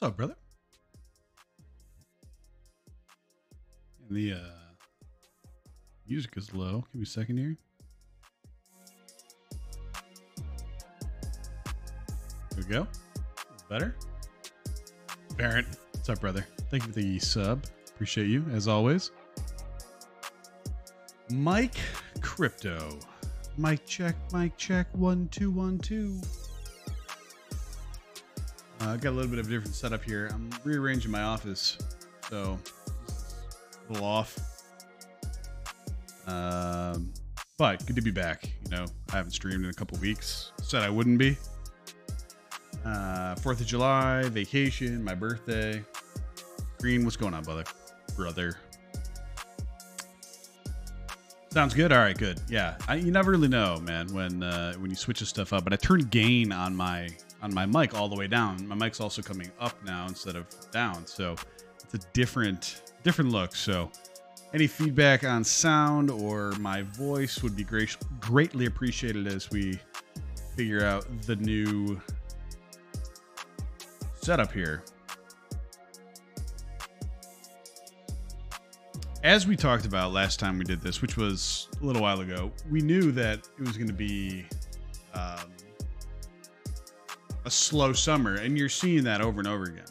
What's up, brother? And the uh, music is low. Give me a second here. There we go. Better. Barrett, what's up, brother? Thank you for the sub. Appreciate you, as always. Mike Crypto. Mike check, Mike check. One, two, one, two. Uh, I've got a little bit of a different setup here. I'm rearranging my office, so a little off. Um, but good to be back. You know, I haven't streamed in a couple weeks. Said I wouldn't be. Uh, Fourth of July, vacation, my birthday. Green, what's going on, brother? Brother. Sounds good. All right, good. Yeah, I, you never really know, man, when uh, when you switch this stuff up. But I turned gain on my on my mic all the way down. My mic's also coming up now instead of down, so it's a different different look. So, any feedback on sound or my voice would be great, greatly appreciated as we figure out the new setup here. As we talked about last time we did this, which was a little while ago, we knew that it was going to be um, a slow summer, and you're seeing that over and over again.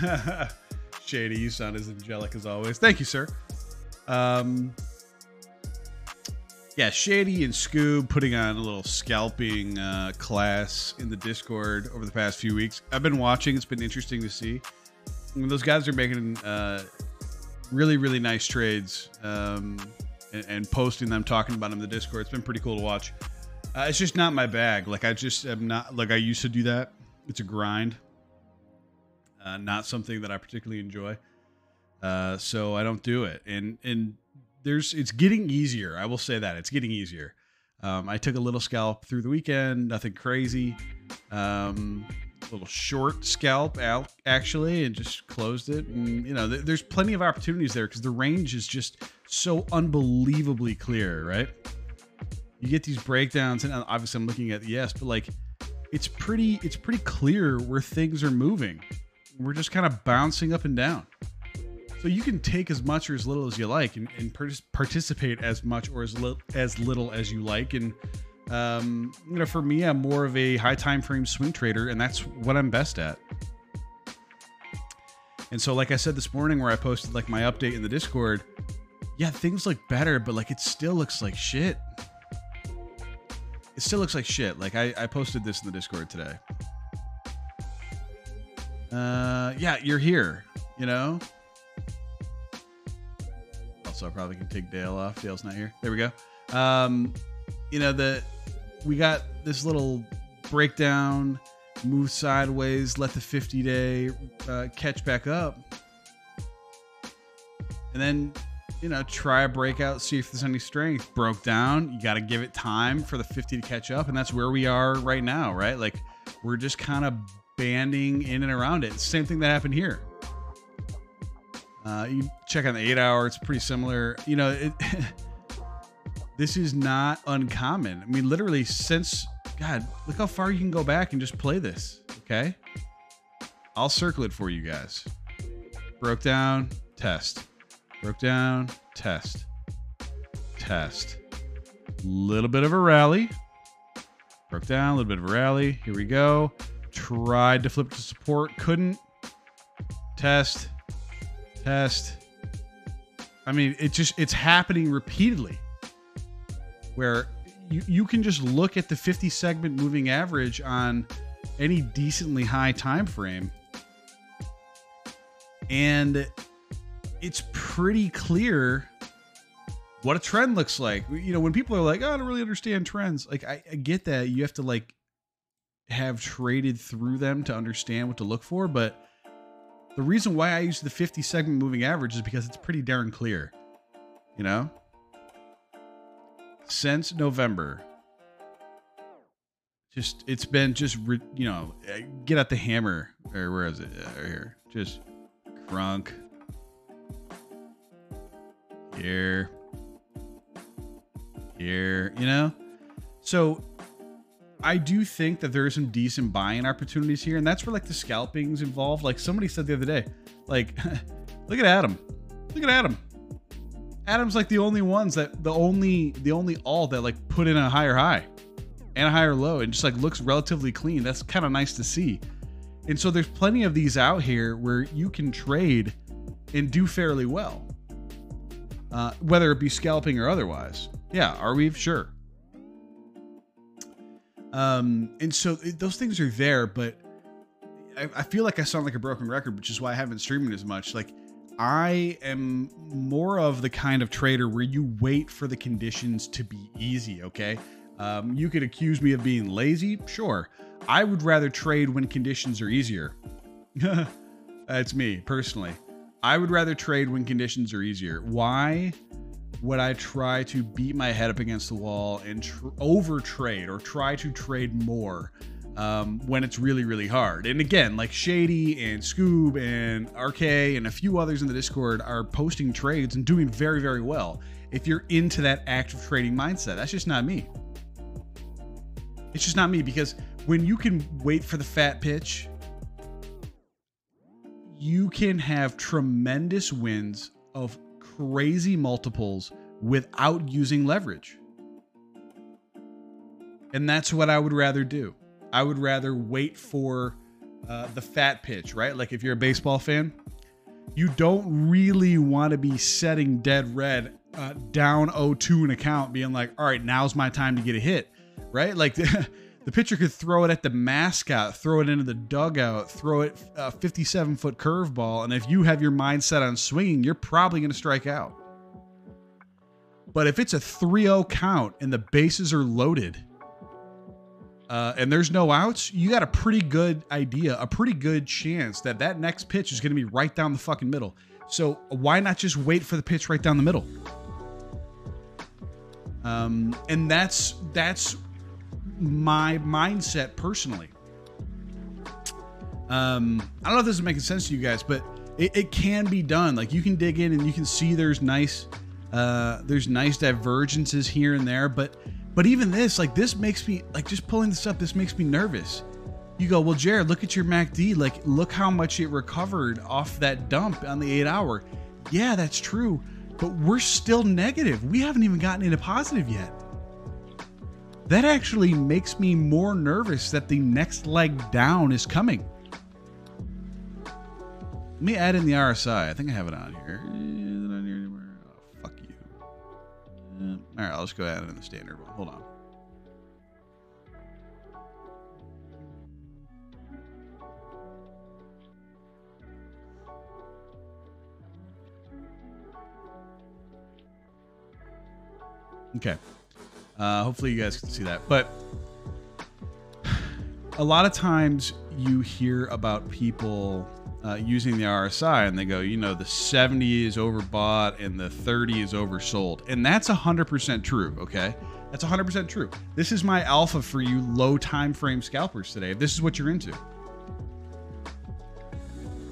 Shady, you sound as angelic as always. Thank you, sir. Um, yeah, Shady and Scoob putting on a little scalping uh, class in the Discord over the past few weeks. I've been watching; it's been interesting to see. Mean, those guys are making uh, really, really nice trades um, and, and, posting them, talking about them in the Discord. It's been pretty cool to watch. Uh, it's just not my bag. Like I just am not like I used to do that. It's a grind, uh, not something that I particularly enjoy. Uh, so I don't do it. And and there's it's getting easier. I will say that it's getting easier. Um, I took a little scalp through the weekend, nothing crazy. Um, little short scalp out actually, and just closed it. And you know, th- there's plenty of opportunities there because the range is just so unbelievably clear, right? You get these breakdowns, and uh, obviously I'm looking at the yes, but like it's pretty it's pretty clear where things are moving. We're just kind of bouncing up and down. So you can take as much or as little as you like, and, and participate as much or as little as little as you like. And um, you know, for me, I'm more of a high time frame swing trader, and that's what I'm best at. And so, like I said this morning, where I posted like my update in the Discord, yeah, things look better, but like it still looks like shit. It still looks like shit. Like I, I posted this in the Discord today. Uh, yeah, you're here. You know, Also, I probably can take Dale off. Dale's not here. There we go. Um, you know the we got this little breakdown, move sideways, let the 50 day uh, catch back up, and then you know try a breakout, see if there's any strength. Broke down. You got to give it time for the 50 to catch up, and that's where we are right now, right? Like we're just kind of banding in and around it. Same thing that happened here. Uh, you check on the eight hour; it's pretty similar. You know, it, this is not uncommon. I mean, literally since God, look how far you can go back and just play this. Okay, I'll circle it for you guys. Broke down, test. Broke down, test. Test. Little bit of a rally. Broke down, a little bit of a rally. Here we go. Tried to flip to support, couldn't. Test test. I mean, it just it's happening repeatedly where you, you can just look at the 50 segment moving average on any decently high time frame and it's pretty clear what a trend looks like. You know, when people are like, oh, "I don't really understand trends," like I, I get that you have to like have traded through them to understand what to look for, but the reason why I use the 50 segment moving average is because it's pretty darn clear. You know? Since November, just it's been just you know get out the hammer or where is it? Uh, right here. Just crunk. Here. Here you know? So I do think that there are some decent buying opportunities here, and that's where like the scalping's involved. Like somebody said the other day, like, look at ATOM, look at ATOM. ATOM's like the only ones that the only the only all that like put in a higher high and a higher low and just like looks relatively clean. That's kind of nice to see. And so there's plenty of these out here where you can trade and do fairly well, uh, whether it be scalping or otherwise. Yeah, are we sure? Um, and so it, those things are there, but I, I feel like I sound like a broken record, which is why I haven't streamed as much. Like I am more of the kind of trader where you wait for the conditions to be easy. Okay, um, you could accuse me of being lazy, sure. I would rather trade when conditions are easier. That's me personally. I would rather trade when conditions are easier. Why? would I try to beat my head up against the wall and tr- over trade or try to trade more um, when it's really, really hard. And again, like Shady and Scoob and RK and a few others in the Discord are posting trades and doing very, very well. If you're into that active trading mindset, that's just not me. It's just not me because when you can wait for the fat pitch, you can have tremendous wins of crazy multiples without using leverage. And that's what I would rather do. I would rather wait for uh, the fat pitch, right? Like if you're a baseball fan, you don't really want to be setting dead red uh, down 0-2 an account, being like, all right, now's my time to get a hit, right? Like the, the pitcher could throw it at the mascot, throw it into the dugout, throw it a 57 foot curveball. And if you have your mindset on swinging, you're probably going to strike out. But if it's a 3 0 count and the bases are loaded uh, and there's no outs, you got a pretty good idea, a pretty good chance that that next pitch is going to be right down the fucking middle. So why not just wait for the pitch right down the middle? Um, and that's that's my mindset personally. Um, I don't know if this is making sense to you guys, but it, it can be done. Like you can dig in and you can see there's nice, uh, there's nice divergences here and there, but but even this, like this makes me like just pulling this up. This makes me nervous. You go, well, Jared, look at your MACD. Like, look how much it recovered off that dump on the eight hour. Yeah, that's true, but we're still negative. We haven't even gotten into positive yet that actually makes me more nervous that the next leg down is coming. Let me add in the RSI. I think I have it on here. All right, I'll just go add it in the standard one. Hold on. Okay. Uh, hopefully, you guys can see that. But a lot of times you hear about people uh, using the RSI and they go, you know, the 70 is overbought and the 30 is oversold. And that's 100% true, okay? That's 100% true. This is my alpha for you low time frame scalpers today. If this is what you're into.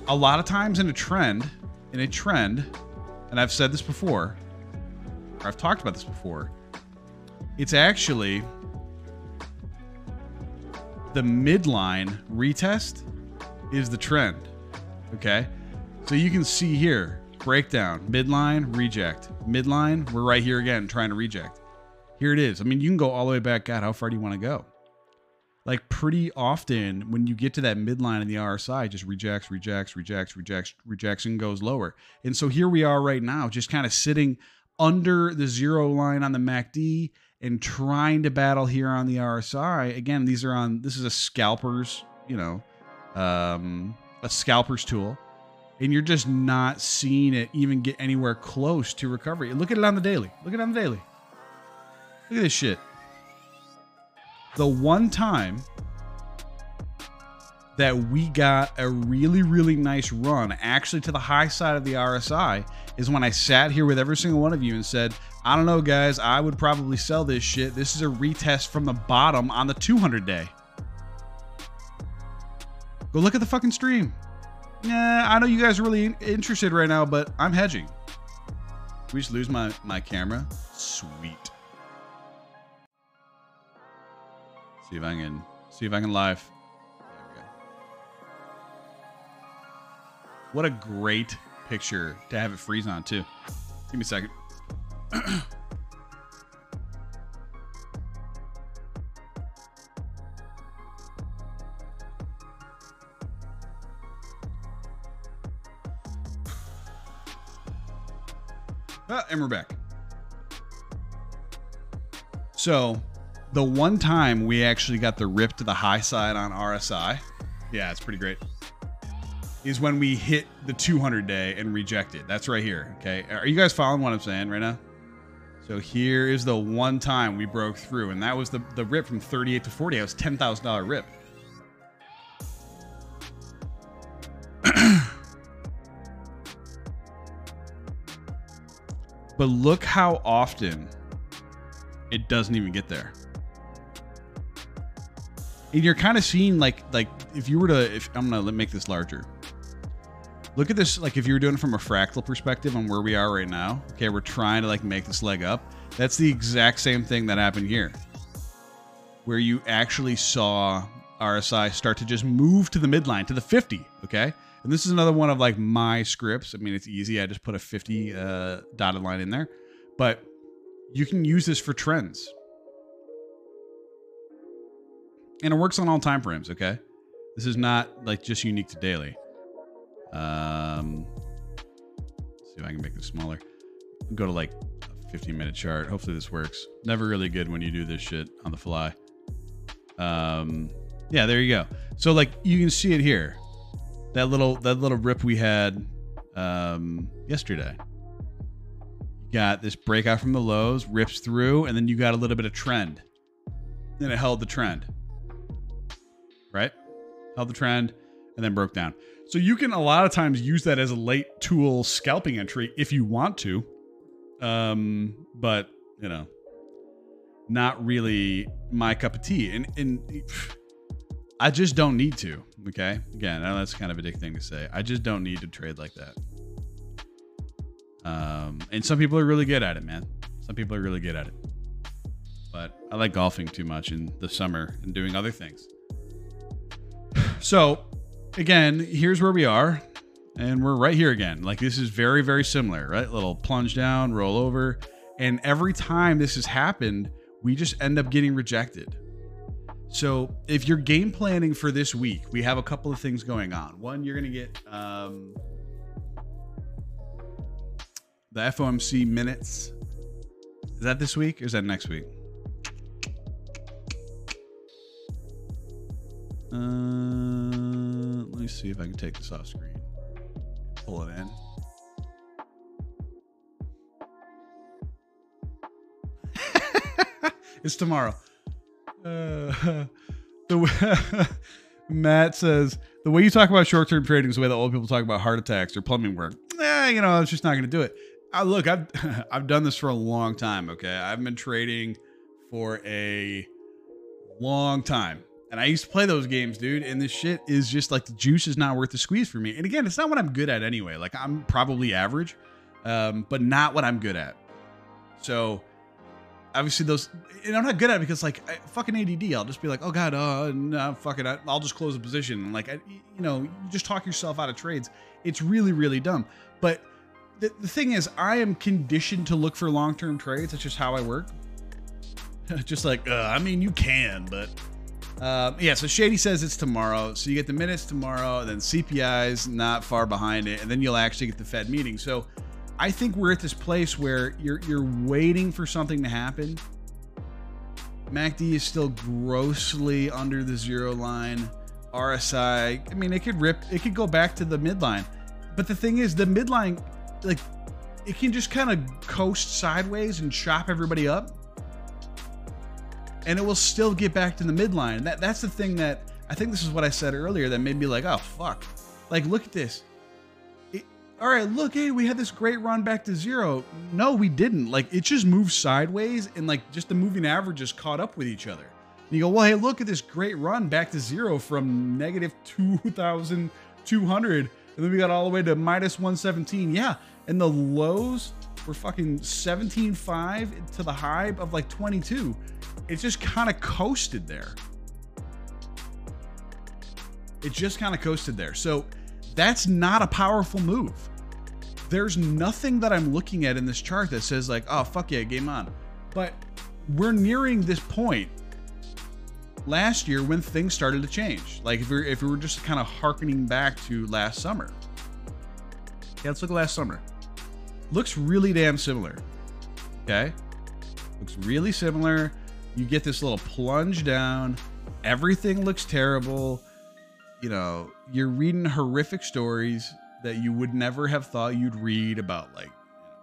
A lot of times in a trend, in a trend, and I've said this before, or I've talked about this before, it's actually the midline retest is the trend. Okay. So you can see here breakdown, midline, reject. Midline, we're right here again trying to reject. Here it is. I mean, you can go all the way back. God, how far do you want to go? Like pretty often when you get to that midline in the RSI, just rejects, rejects, rejects, rejects, rejects, and goes lower. And so here we are right now, just kind of sitting under the zero line on the MACD and trying to battle here on the RSI. Again, these are on this is a scalper's, you know, um, a scalper's tool. And you're just not seeing it even get anywhere close to recovery. Look at it on the daily. Look at it on the daily. Look at this shit. The one time that we got a really, really nice run actually to the high side of the RSI is when I sat here with every single one of you and said, I don't know, guys, I would probably sell this shit. This is a retest from the bottom on the 200 day. Go look at the fucking stream. Yeah, I know you guys are really interested right now, but I'm hedging. we just lose my, my camera? Sweet. See if I can see if I can live. What a great picture to have it freeze on too. Give me a second. ah, and we're back. So, the one time we actually got the rip to the high side on RSI, yeah, it's pretty great is when we hit the 200 day and rejected. That's right here. Okay. Are you guys following what I'm saying right now? So here is the one time we broke through, and that was the, the rip from 38 to 40. That was $10,000 rip. But look how often it doesn't even get there. And you're kind of seeing like like if you were to if I'm gonna make this larger. Look at this like if you were doing it from a fractal perspective on where we are right now okay we're trying to like make this leg up. That's the exact same thing that happened here where you actually saw rsi start to just move to the midline to the 50 okay and this is another one of like my scripts i mean it's easy i just put a 50 uh, dotted line in there but you can use this for trends and it works on all time frames okay this is not like just unique to daily um, see if I can make this smaller. Go to like a 15 minute chart. Hopefully this works. Never really good when you do this shit on the fly. Um, yeah, there you go. So like you can see it here. That little that little rip we had um, yesterday. You got this breakout from the lows, rips through, and then you got a little bit of trend. Then it held the trend. Right? Held the trend and then broke down. So you can a lot of times use that as a late tool scalping entry if you want to. Um, but you know, not really my cup of tea. And and I just don't need to. Okay. Again, that's kind of a dick thing to say. I just don't need to trade like that. Um, and some people are really good at it, man. Some people are really good at it. But I like golfing too much in the summer and doing other things. So again, here's where we are. And we're right here again. Like this is very, very similar, right? Little plunge down, roll over. And every time this has happened, we just end up getting rejected. So if you're game planning for this week, we have a couple of things going on. One, you're going to get um, the FOMC minutes. Is that this week or is that next week? Uh, let me see if I can take this off screen. Pull it in. it's tomorrow. Uh, the Matt says the way you talk about short-term trading is the way that old people talk about heart attacks or plumbing work. Eh, you know, it's just not going to do it. Uh, look, I've I've done this for a long time. Okay, I've been trading for a long time. And I used to play those games, dude. And this shit is just like the juice is not worth the squeeze for me. And again, it's not what I'm good at anyway. Like I'm probably average, um, but not what I'm good at. So obviously those, and I'm not good at it because like I, fucking ADD. I'll just be like, oh god, uh, no, fuck it. I'll just close the position. And like, I, you know, you just talk yourself out of trades. It's really, really dumb. But the, the thing is, I am conditioned to look for long term trades. That's just how I work. just like, uh, I mean, you can, but uh, yeah, so Shady says it's tomorrow. So you get the minutes tomorrow, then CPI's not far behind it, and then you'll actually get the Fed meeting. So I think we're at this place where you're you're waiting for something to happen. MACD is still grossly under the zero line. RSI, I mean, it could rip, it could go back to the midline. But the thing is, the midline, like, it can just kind of coast sideways and chop everybody up and it will still get back to the midline. That that's the thing that I think this is what I said earlier that made me like, oh fuck. Like, look at this. All right, look, hey, we had this great run back to zero. No, we didn't. Like, it just moved sideways, and like just the moving averages caught up with each other. And you go, well, hey, look at this great run back to zero from negative 2,200. And then we got all the way to minus 117. Yeah. And the lows were fucking 17.5 to the high of like 22. It just kind of coasted there. It just kind of coasted there. So that's not a powerful move. There's nothing that I'm looking at in this chart that says, like, oh, fuck yeah, game on. But we're nearing this point last year when things started to change. Like if we if we were just kind of harkening back to last summer. Yeah, let's look at last summer. Looks really damn similar. Okay? Looks really similar. You get this little plunge down. Everything looks terrible. You know, you're reading horrific stories that you would never have thought you'd read about like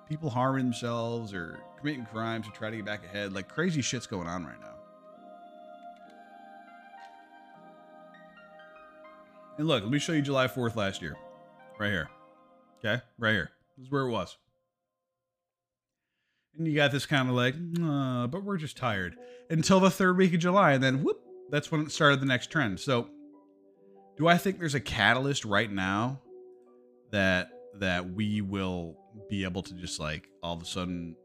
people harming themselves or committing crimes to try to get back ahead. Like crazy shit's going on right now. And look, let me show you July 4th last year. Right here. Okay? Right here. This is where it was. And you got this kind of like, uh, but we're just tired. Until the third week of July. And then whoop, that's when it started the next trend. So do I think there's a catalyst right now that that we will be able to just like all of a sudden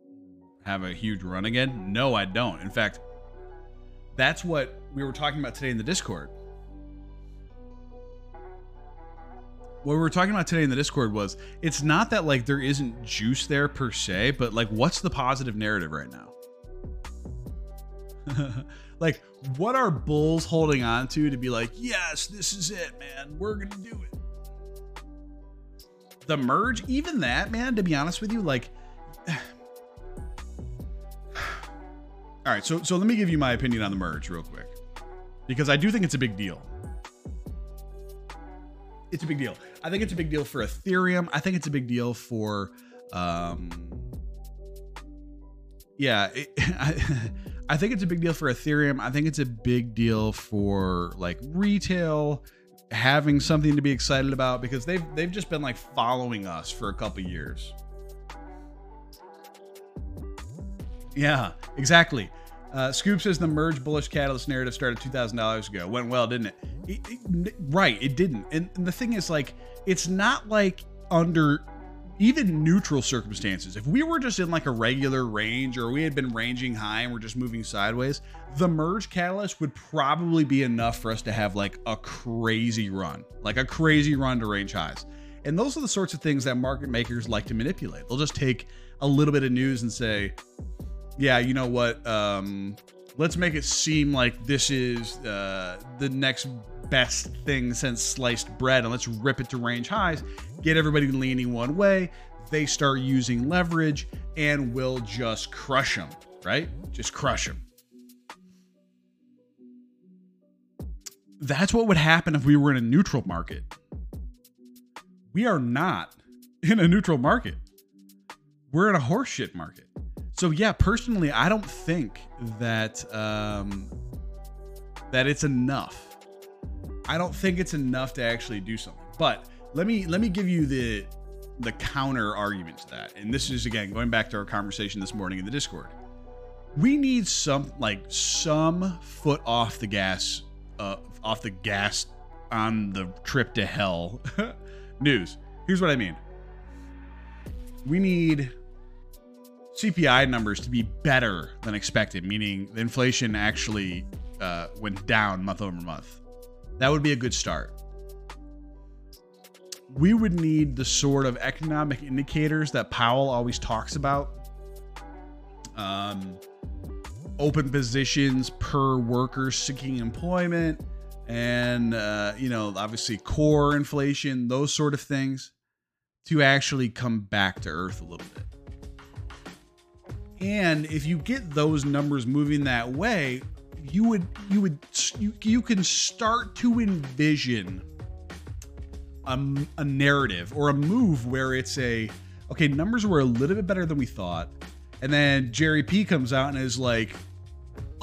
have a huge run again? No, I don't. In fact, that's what we were talking about today in the Discord. what we were talking about today in the Discord was it's not that like there isn't juice there per se, but like what's the positive narrative right now? like what are bulls holding on to to be like, yes, this is it, man. We're gonna do it. The merge, even that, man, to be honest with you, like All right, so so let me give you my opinion on the merge real quick. Because I do think it's a big deal it's a big deal. I think it's a big deal for Ethereum. I think it's a big deal for, um, yeah, it, I, I think it's a big deal for Ethereum. I think it's a big deal for like retail having something to be excited about because they've they've just been like following us for a couple years. Yeah, exactly. Uh, Scoob says the merge bullish catalyst narrative started two thousand dollars ago. Went well, didn't it? It, it? Right, it didn't. And, and the thing is, like, it's not like under even neutral circumstances. If we were just in like a regular range, or we had been ranging high and we're just moving sideways, the merge catalyst would probably be enough for us to have like a crazy run, like a crazy run to range highs. And those are the sorts of things that market makers like to manipulate. They'll just take a little bit of news and say, yeah, you know what? Um, let's make it seem like this is uh, the next best thing since sliced bread, and let's rip it to range highs, get everybody leaning one way. They start using leverage, and we'll just crush them, right? Just crush them. That's what would happen if we were in a neutral market. We are not in a neutral market. We're in a horseshit market. So yeah, personally, I don't think that um, that it's enough. I don't think it's enough to actually do something. But let me let me give you the the counter argument to that. And this is again going back to our conversation this morning in the Discord. We need some like some foot off the gas, uh, off the gas on the trip to hell. News. Here's what I mean. We need CPI numbers to be better than expected, meaning the inflation actually uh, went down month over month. That would be a good start. We would need the sort of economic indicators that Powell always talks about. Um, open positions per worker seeking employment, and uh, you know, obviously core inflation, those sort of things, to actually come back to earth a little bit. And if you get those numbers moving that way, you would you would you, you can start to envision a, a narrative or a move where it's a okay numbers were a little bit better than we thought and then jerry p comes out and is like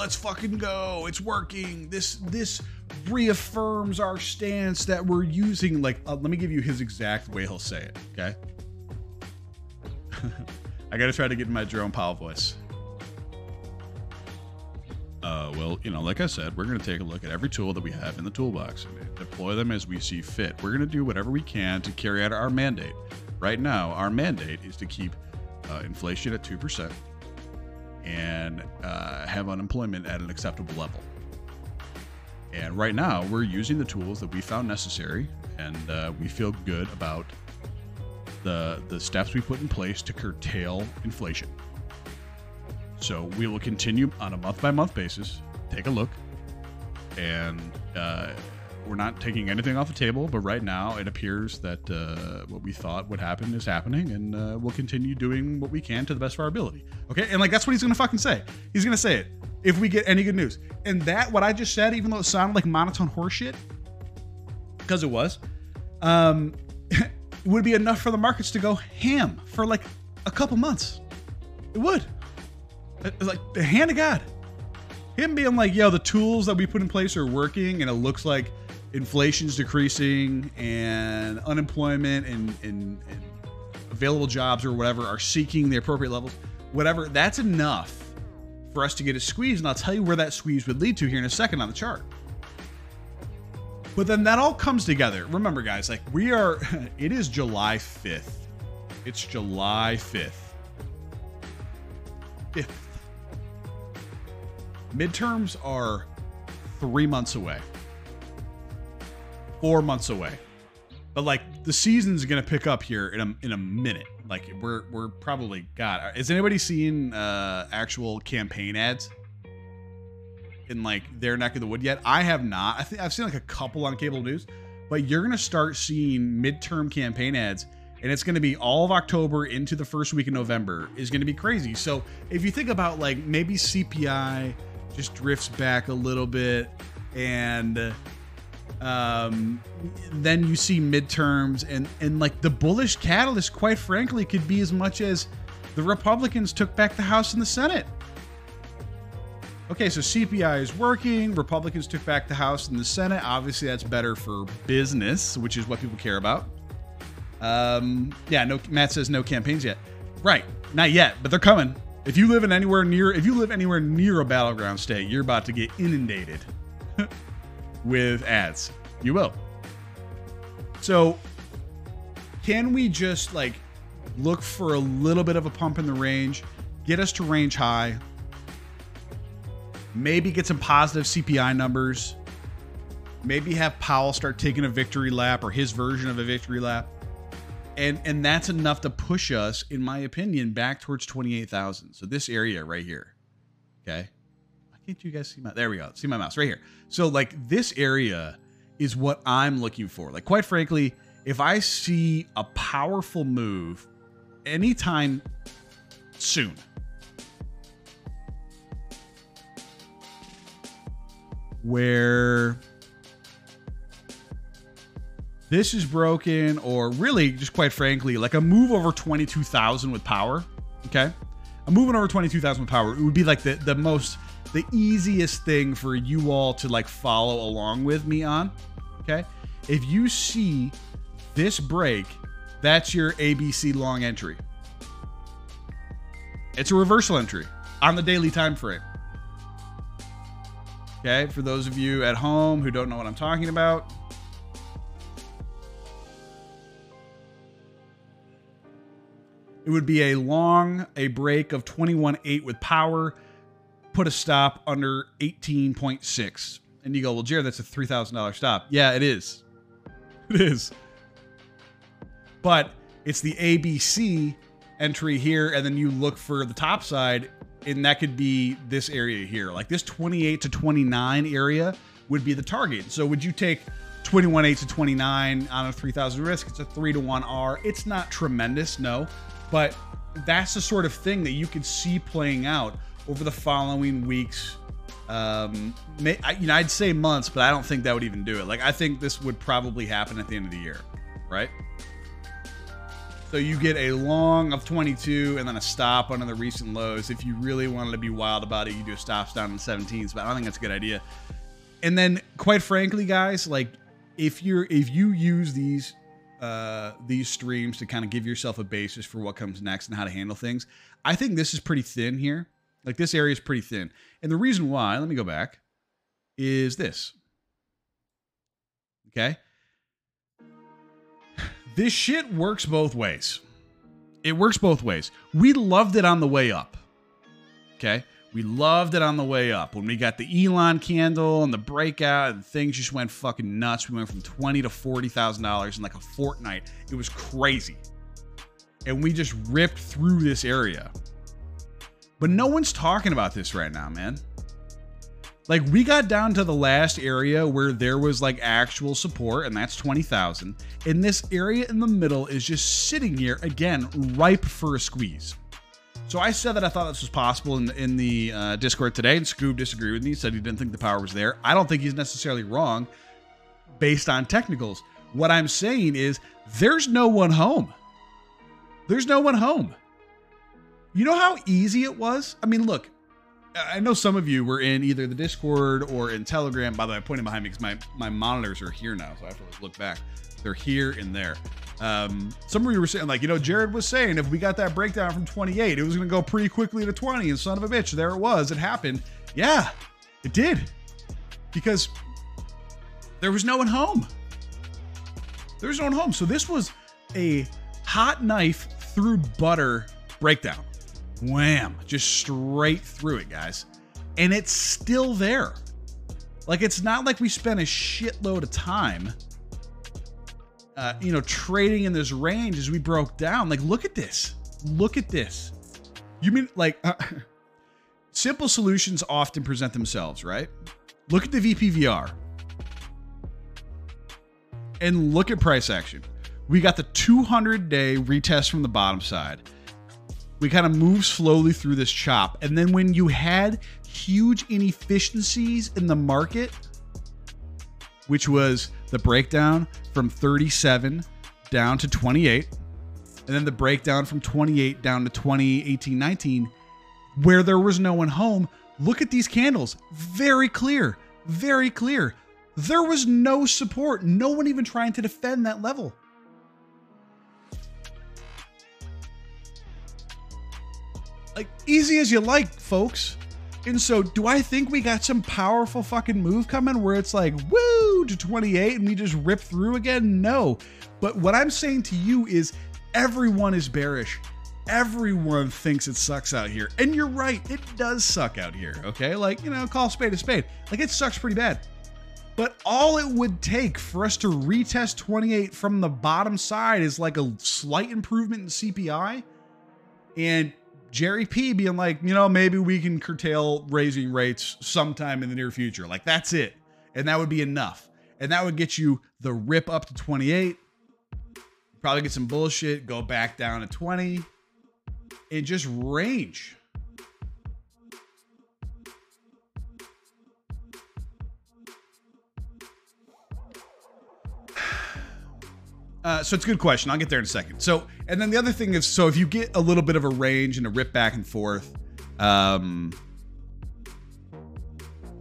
let's fucking go. It's working. This this reaffirms our stance that we're using. Like, uh, let me give you his exact way he'll say it. Okay. I got to try to get in my Jerome Powell voice. Uh, well, you know, like I said, we're going to take a look at every tool that we have in the toolbox and deploy them as we see fit. We're going to do whatever we can to carry out our mandate. Right now, our mandate is to keep uh, inflation at 2% and uh, have unemployment at an acceptable level. And right now, we're using the tools that we found necessary, and uh, we feel good about the the steps we put in place to curtail inflation. So we will continue on a month by month basis. Take a look, and uh, we're not taking anything off the table. But right now, it appears that uh, what we thought would happen is happening, and uh, we'll continue doing what we can to the best of our ability. Okay, and like that's what he's gonna fucking say. He's gonna say it if we get any good news. And that what I just said, even though it sounded like monotone horseshit, because it was, um, would be enough for the markets to go ham for like a couple months. It would. It's like the hand of God. Him being like, yo, the tools that we put in place are working and it looks like inflation's decreasing and unemployment and, and, and available jobs or whatever are seeking the appropriate levels, whatever, that's enough for us to get a squeeze. And I'll tell you where that squeeze would lead to here in a second on the chart. But then that all comes together. Remember, guys, like we are, it is July 5th. It's July 5th. 5th. Midterms are three months away, four months away. But like the season's gonna pick up here in a in a minute. Like we're we're probably God. Is anybody seeing uh, actual campaign ads? in like their neck of the wood yet. I have not. I think I've seen like a couple on cable news, but you're gonna start seeing midterm campaign ads, and it's gonna be all of October into the first week of November is gonna be crazy. So if you think about like maybe CPI just drifts back a little bit, and um, then you see midterms, and and like the bullish catalyst, quite frankly, could be as much as the Republicans took back the House and the Senate. Okay, so CPI is working. Republicans took back the House and the Senate. Obviously, that's better for business, which is what people care about. Um, yeah, no. Matt says no campaigns yet. Right, not yet, but they're coming. If you live in anywhere near, if you live anywhere near a battleground state, you're about to get inundated with ads. You will. So, can we just like look for a little bit of a pump in the range, get us to range high? maybe get some positive CPI numbers, maybe have Powell start taking a victory lap or his version of a victory lap. And and that's enough to push us, in my opinion, back towards 28,000. So this area right here. Okay. Why can't you guys see my there we go. See my mouse right here. So like this area is what I'm looking for. Like quite frankly, if I see a powerful move anytime soon, where this is broken, or really, just quite frankly, like a move over 22,000 with power. Okay. A moving over 22,000 with power, it would be like the, the most, the easiest thing for you all to like follow along with me on. Okay. If you see this break, that's your ABC long entry. It's a reversal entry on the daily time frame. Okay, for those of you at home who don't know what I'm talking about. It would be a long, a break of 21.8 with power, put a stop under 18.6. And you go, well, Jared, that's a $3,000 stop. Yeah, it is. It is. But it's the ABC entry here, and then you look for the top side and that could be this area here. Like this 28 to 29 area would be the target. So would you take 21 8 to 29 on a 3000 risk? It's a 3 to 1 R. It's not tremendous, no, but that's the sort of thing that you could see playing out over the following weeks. Um, may, you know, I'd say months, but I don't think that would even do it. Like, I think this would probably happen at the end of the year, right? So you get a long of 22 and then a stop under the recent lows. If you really wanted to be wild about it, you do a stops down in the 17s, but I don't think that's a good idea. And then, quite frankly, guys, like if you're if you use these uh, these streams to kind of give yourself a basis for what comes next and how to handle things, I think this is pretty thin here. Like this area is pretty thin, and the reason why, let me go back, is this. Okay this shit works both ways. It works both ways. We loved it on the way up. Okay. We loved it on the way up. When we got the Elon candle and the breakout and things just went fucking nuts. We went from twenty to forty thousand dollars in like a fortnight. It was crazy. And we just ripped through this area. But no one's talking about this right now, man. Like we got down to the last area where there was like actual support, and that's 20,000. And this area in the middle is just sitting here again, ripe for a squeeze. So I said that I thought this was possible in, in the uh, Discord today, and Scoob disagreed with me. Said he didn't think the power was there. I don't think he's necessarily wrong based on technicals. What I'm saying is there's no one home. There's no one home. You know how easy it was? I mean, look, I know some of you were in either the Discord or in Telegram. By the way, I'm pointing behind me because my, my monitors are here now, so I have to look back. They're here and there. Um, some of you were saying, like, you know, Jared was saying if we got that breakdown from 28, it was going to go pretty quickly to 20, and son of a bitch, there it was. It happened. Yeah, it did. Because there was no one home. There was no one home. So this was a hot knife through butter breakdown. Wham! Just straight through it, guys. And it's still there. Like, it's not like we spent a shitload of time, uh, you know, trading in this range as we broke down. Like, look at this. Look at this. You mean, like, uh, simple solutions often present themselves, right? Look at the VPVR. And look at price action. We got the 200 day retest from the bottom side we kind of move slowly through this chop. And then when you had huge inefficiencies in the market, which was the breakdown from 37 down to 28, and then the breakdown from 28 down to 2018 19, where there was no one home, look at these candles. Very clear, very clear. There was no support, no one even trying to defend that level. like easy as you like, folks. And so, do I think we got some powerful fucking move coming where it's like, woo, to 28 and we just rip through again? No. But what I'm saying to you is everyone is bearish. Everyone thinks it sucks out here. And you're right, it does suck out here, okay? Like, you know, call spade a spade. Like, it sucks pretty bad. But all it would take for us to retest 28 from the bottom side is like a slight improvement in CPI. And Jerry P being like, you know, maybe we can curtail raising rates sometime in the near future. Like that's it. And that would be enough. And that would get you the rip up to 28. Probably get some bullshit, go back down to 20 and just range. Uh, so it's a good question. I'll get there in a second. So, and then the other thing is, so if you get a little bit of a range and a rip back and forth, um,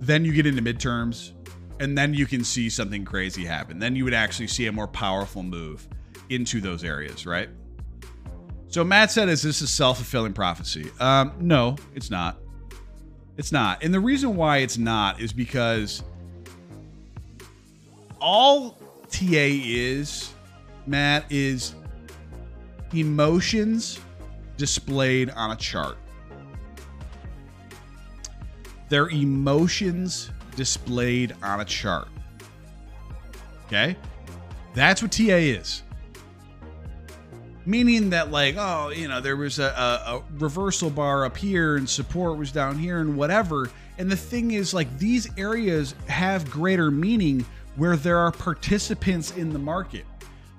then you get into midterms, and then you can see something crazy happen. Then you would actually see a more powerful move into those areas, right? So Matt said, "Is this a self-fulfilling prophecy?" Um, no, it's not. It's not, and the reason why it's not is because all TA is Matt, is emotions displayed on a chart. They're emotions displayed on a chart. Okay? That's what TA is. Meaning that, like, oh, you know, there was a, a, a, reversal bar up here and support was down here and whatever. And the thing is, like, these areas have greater meaning where there are participants in the market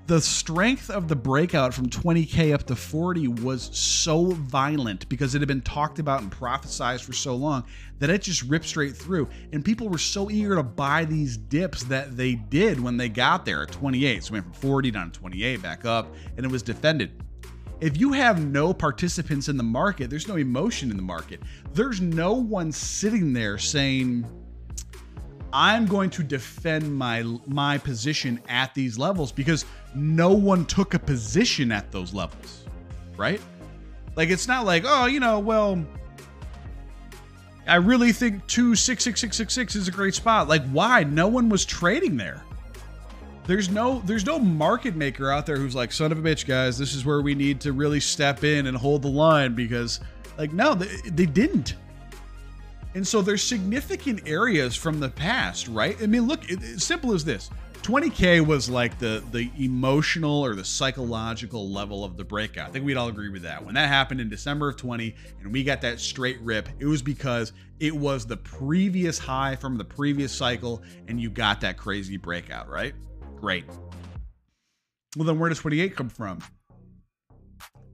the strength of the breakout from 20k up to 40 was so violent because it had been talked about and prophesized for so long that it just ripped straight through. And people were so eager to buy these dips that they did when they got there. at 28 so we went from 40 down to 28 back up and it was defended. If you have no participants in the market, there's no emotion in the market. There's no one sitting there saying, I'm going to defend my my position at these levels because no one took a position at those levels. Right? Like it's not like, oh, you know, well, I really think two six six six six six is a great spot. Like, why? No one was trading there. There's no there's no market maker out there who's like, son of a bitch, guys, this is where we need to really step in and hold the line because like no, they, they didn't. And so there's significant areas from the past, right? I mean, look, it, simple as this. 20k was like the the emotional or the psychological level of the breakout. I think we'd all agree with that. When that happened in December of 20 and we got that straight rip, it was because it was the previous high from the previous cycle and you got that crazy breakout, right? Great. Well, then where does 28 come from?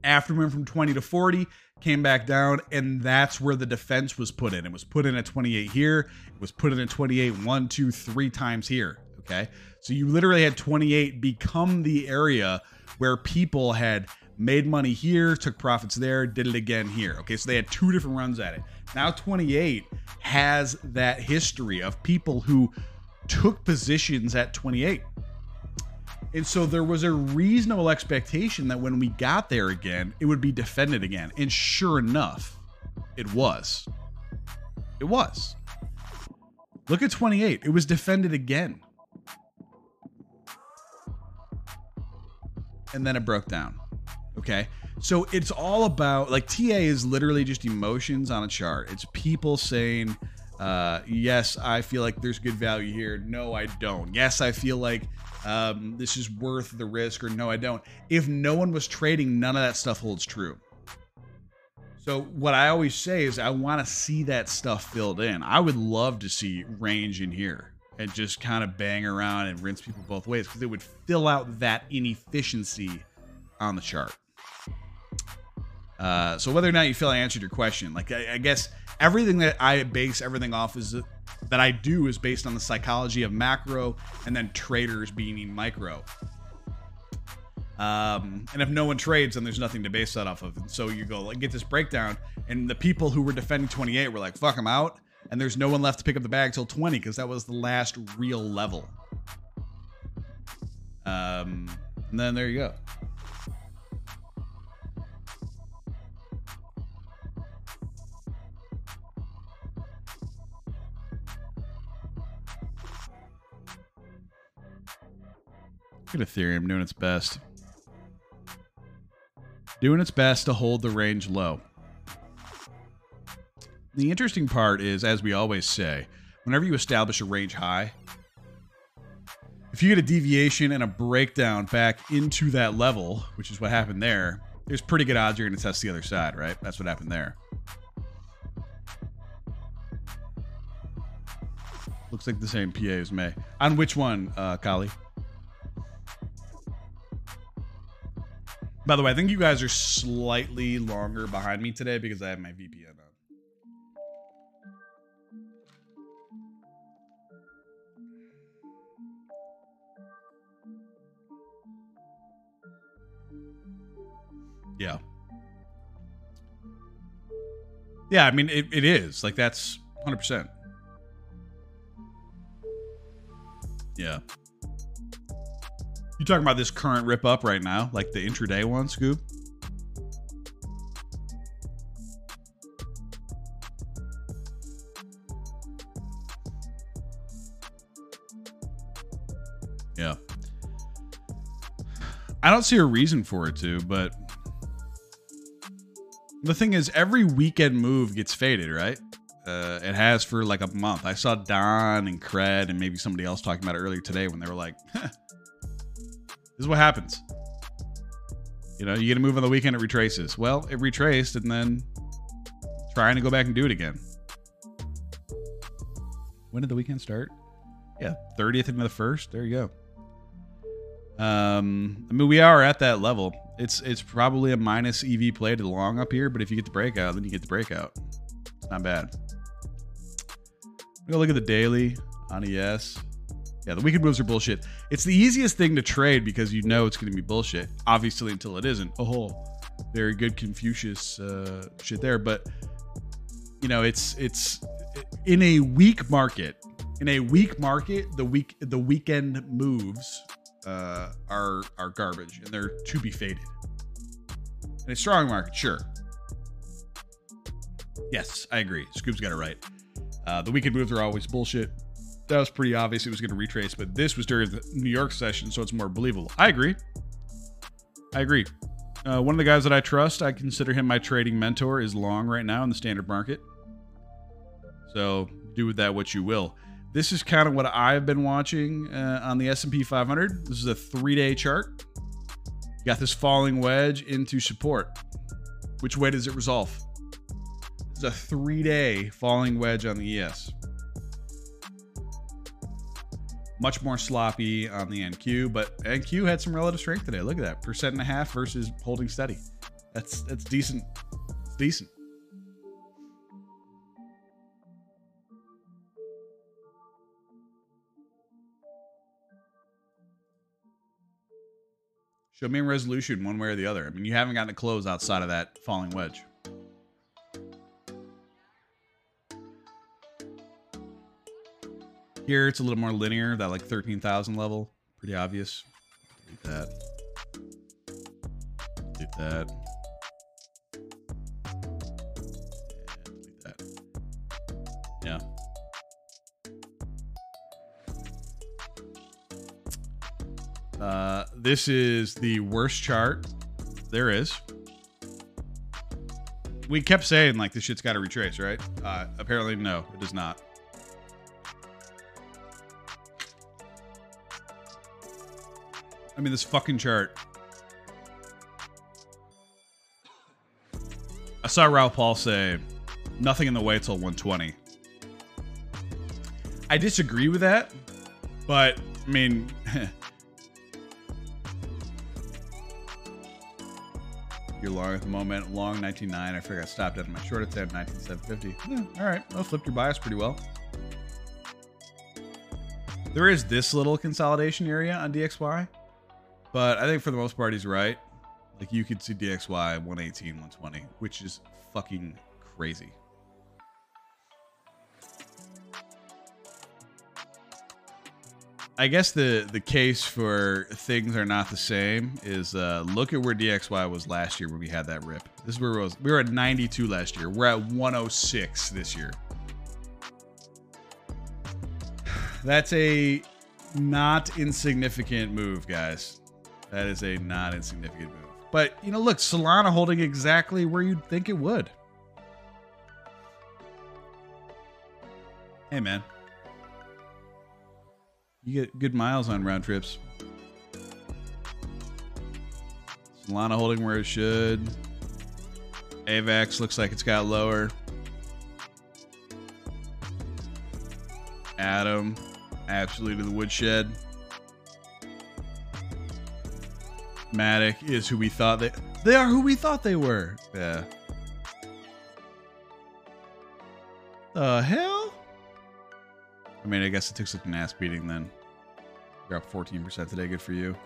After we went from 20 to 40, came back down, and that's where the defense was put in. It was put in at 28 here. It was put in at 28 one, two, three times here. Okay. So you literally had 28 become the area where people had made money here, took profits there, did it again here. Okay. So they had two different runs at it. Now 28 has that history of people who took positions at 28. And so there was a reasonable expectation that when we got there again, it would be defended again. And sure enough, it was. It was. Look at 28. It was defended again. and then it broke down. Okay. So it's all about like TA is literally just emotions on a chart. It's people saying, uh, yes, I feel like there's good value here. No, I don't. Yes, I feel like um, this is worth the risk, or no, I don't. If no one was trading, none of that stuff holds true. So what I always say is I want to see that stuff filled in. I would love to see range in here and just kind of bang around and rinse people both ways because it would fill out that inefficiency on the chart. Uh, so whether or not you feel I answered your question, like I, I, guess everything that I base everything off is that I do is based on the psychology of macro and then traders being micro. Um, and if no one trades, then there's nothing to base that off of. And so you go like get this breakdown, and the people who were defending 28 were like, "Fuck, I'm out." and there's no one left to pick up the bag till 20 because that was the last real level. Um, and then there you go. Look at Ethereum doing its best. Doing its best to hold the range low. The interesting part is, as we always say, whenever you establish a range high, if you get a deviation and a breakdown back into that level, which is what happened there, there's pretty good odds you're going to test the other side, right? That's what happened there. Looks like the same PA as May. On which one, uh, Kali? By the way, I think you guys are slightly longer behind me today because I have my VPN on. Yeah. Yeah, I mean, it, it is. Like, that's 100%. Yeah. You talking about this current rip up right now, like the intraday one, Scoob? Yeah. I don't see a reason for it to, but the thing is, every weekend move gets faded, right? Uh, it has for like a month. I saw Don and Cred and maybe somebody else talking about it earlier today when they were like, "This is what happens." You know, you get a move on the weekend, it retraces. Well, it retraced, and then trying to go back and do it again. When did the weekend start? Yeah, 30th into the first. There you go. Um, I mean, we are at that level. It's it's probably a minus EV play to the long up here, but if you get the breakout, then you get the breakout. It's not bad. We go look at the daily on ES. Yeah, the weekend moves are bullshit. It's the easiest thing to trade because you know it's going to be bullshit. Obviously, until it isn't. Oh, very good Confucius uh, shit there. But you know, it's it's in a weak market. In a weak market, the week the weekend moves uh, are are garbage, and they're to be faded. In a strong market, sure. Yes, I agree. Scoob's got it right. Uh, the weekend moves are always bullshit. That was pretty obvious it was going to retrace, but this was during the New York session, so it's more believable. I agree. I agree. Uh, one of the guys that I trust, I consider him my trading mentor, is long right now in the standard market. So do with that what you will. This is kind of what I've been watching uh, on the S&P 500. This is a three-day chart. You got this falling wedge into support. Which way does it resolve? It's a three-day falling wedge on the ES. Much more sloppy on the NQ, but NQ had some relative strength today. Look at that, percent and a half versus holding steady. That's that's decent. Decent. Show me a resolution one way or the other. I mean, you haven't gotten a close outside of that falling wedge. Here, it's a little more linear, that like 13,000 level. Pretty obvious. That. That. Yeah. Uh, this is the worst chart there is. We kept saying like this shit's got to retrace, right? Uh, apparently, no, it does not. I mean, this fucking chart. I saw Raoul Paul say, nothing in the way till 120. I disagree with that, but I mean, you're long at the moment. Long 19.9. I figured I stopped at my short at 10, 19.750. Yeah, all right. Well, flipped your bias pretty well. There is this little consolidation area on DXY. But I think for the most part, he's right. Like you could see DXY 118, 120, which is fucking crazy. I guess the the case for things are not the same is uh, look at where DXY was last year when we had that rip. This is where it was. We were at 92 last year. We're at 106 this year. That's a not insignificant move, guys. That is a not insignificant move. But, you know, look, Solana holding exactly where you'd think it would. Hey, man. You get good miles on round trips. Solana holding where it should. AVAX looks like it's got lower. ATOM, absolutely to the woodshed. Matic is who we thought they they are who we thought they were. Yeah. The hell? I mean, I guess it took such an ass beating then. You're up 14% today. Good for you.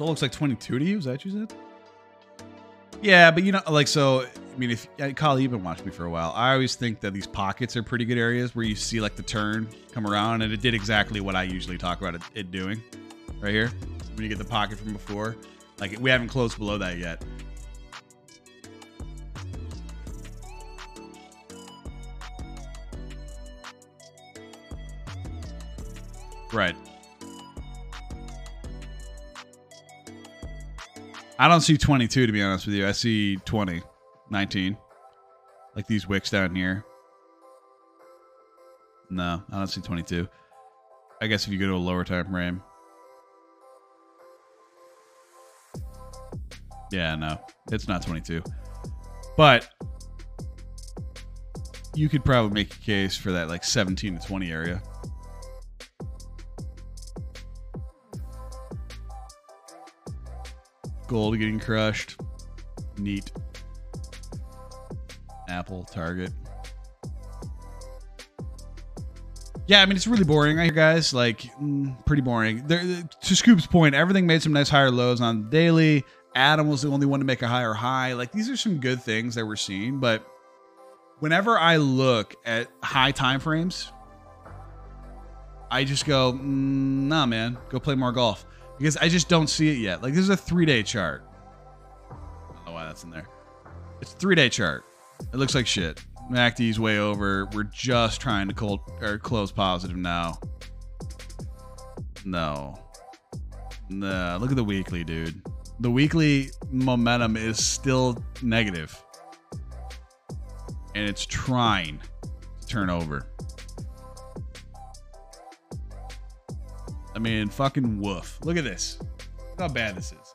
So it looks like 22 to you. Is that what you said? Yeah, but you know, like, so, I mean, if Kyle, you've been watching me for a while, I always think that these pockets are pretty good areas where you see like the turn come around, and it did exactly what I usually talk about it, it doing right here. When you get the pocket from before, like, we haven't closed below that yet. Right. I don't see 22 to be honest with you. I see 20, 19. Like these wicks down here. No, I don't see 22. I guess if you go to a lower time frame. Yeah, no. It's not 22. But you could probably make a case for that like 17 to 20 area. Gold getting crushed. Neat. Apple, Target. Yeah, I mean it's really boring. Hear guys like mm, pretty boring. There, to Scoob's point, everything made some nice higher lows on daily. ATOM was the only one to make a higher high. Like these are some good things that we're seeing, but whenever I look at high time frames, I just go, mm, nah, man, go play more golf because I just don't see it yet. Like this is a three day chart. I don't know why that's in there. It's a three day chart. It looks like shit. MACD's way over. We're just trying to cold, or close positive now. No. No. Look at the weekly, dude. The weekly momentum is still negative. And it's trying to turn over. I mean, fucking woof. Look at this. Look how bad this is.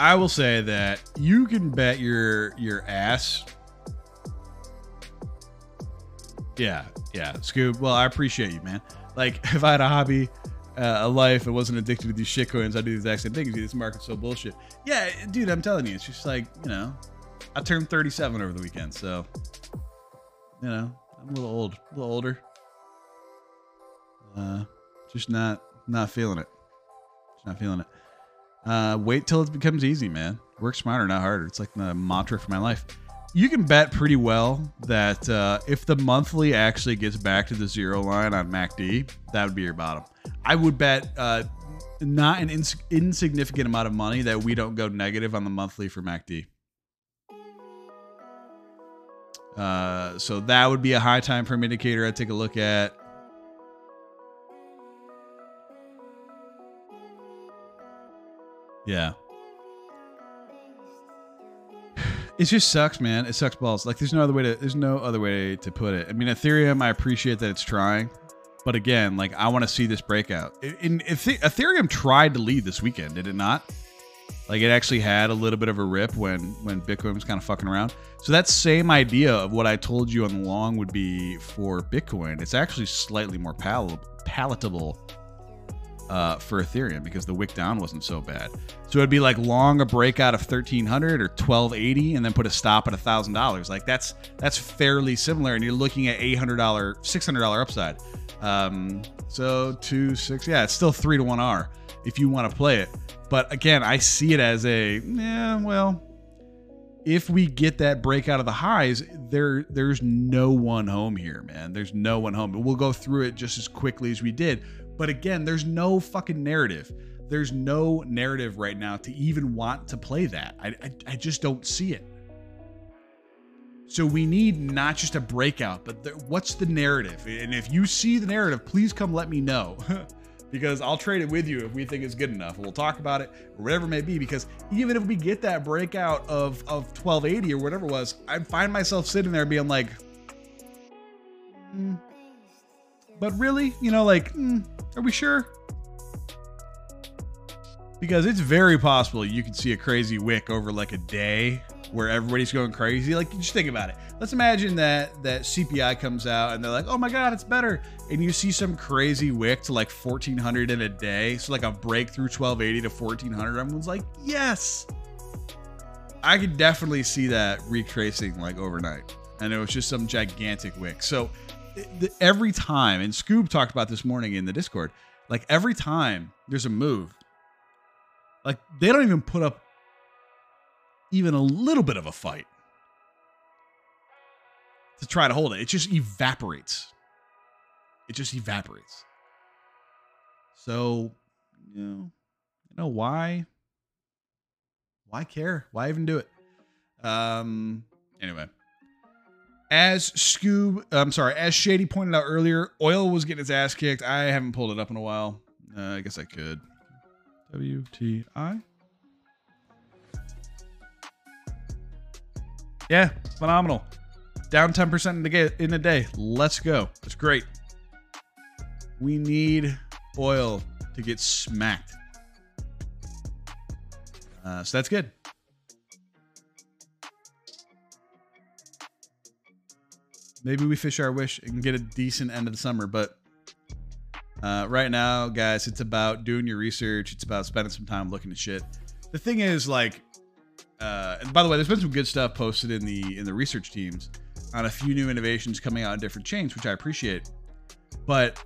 I will say that you can bet your your ass. Yeah, yeah, Scoob. Well, I appreciate you, man. Like, if I had a hobby, uh, a life, and wasn't addicted to these shitcoins, I'd do the exact same thing. Dude, this market's so bullshit. Yeah, dude, I'm telling you, it's just like you know, I turned 37 over the weekend, so you know, I'm a little old, a little older. Uh, just not not feeling it. Just not feeling it. Uh, wait till it becomes easy, man. Work smarter, not harder. It's like the mantra for my life. You can bet pretty well that uh, if the monthly actually gets back to the zero line on MACD, that would be your bottom. I would bet uh, not an ins- insignificant amount of money that we don't go negative on the monthly for MACD. Uh, so that would be a high time frame indicator I'd take a look at. Yeah. It just sucks, man. It sucks balls. Like there's no other way to there's no other way to put it. I mean, Ethereum, I appreciate that it's trying, but again, like I want to see this breakout. In, Ethereum tried to lead this weekend, did it not? Like it actually had a little bit of a rip when when Bitcoin was kind of fucking around. So that same idea of what I told you on the long would be for Bitcoin. It's actually slightly more pal- palatable uh, for Ethereum because the wick down wasn't so bad. So it'd be like long a breakout of 1300 or 1280 and then put a stop at $1000. Like that's that's fairly similar and you're looking at $800 $600 upside. Um, so 2 6 yeah, it's still 3 to 1 R if you want to play it. But again, I see it as a yeah, well, if we get that breakout of the highs, there there's no one home here, man. There's no one home. But We'll go through it just as quickly as we did but again, there's no fucking narrative. There's no narrative right now to even want to play that. I, I, I just don't see it. So we need not just a breakout, but the, what's the narrative? And if you see the narrative, please come let me know. because I'll trade it with you if we think it's good enough. We'll talk about it whatever it may be. Because even if we get that breakout of, of 1280 or whatever it was, I find myself sitting there being like, mm, but really, you know, like, mm, are we sure? Because it's very possible you could see a crazy wick over like a day where everybody's going crazy. Like, just think about it. Let's imagine that that CPI comes out and they're like, "Oh my God, it's better," and you see some crazy wick to like 1400 in a day. So like a breakthrough 1280 to 1400. Everyone's like, "Yes." I could definitely see that retracing like overnight, and it was just some gigantic wick. So every time, and Scoob talked about this morning in the Discord, like every time there's a move, like they don't even put up even a little bit of a fight to try to hold it. It just evaporates. It just evaporates. So, you know, you know why? Why care? Why even do it? Um. Anyway. As Scoob, I'm sorry, as Shady pointed out earlier, oil was getting its ass kicked. I haven't pulled it up in a while. Uh, I guess I could. WTI. Yeah, phenomenal. Down 10% in the, in day. Let's go. That's great. We need oil to get smacked. Uh, so that's good. Maybe we fish our wish and get a decent end of the summer. But uh, right now, guys, it's about doing your research. It's about spending some time looking at shit. The thing is, like, uh, and by the way, there's been some good stuff posted in the in the research teams on a few new innovations coming out in different chains, which I appreciate. But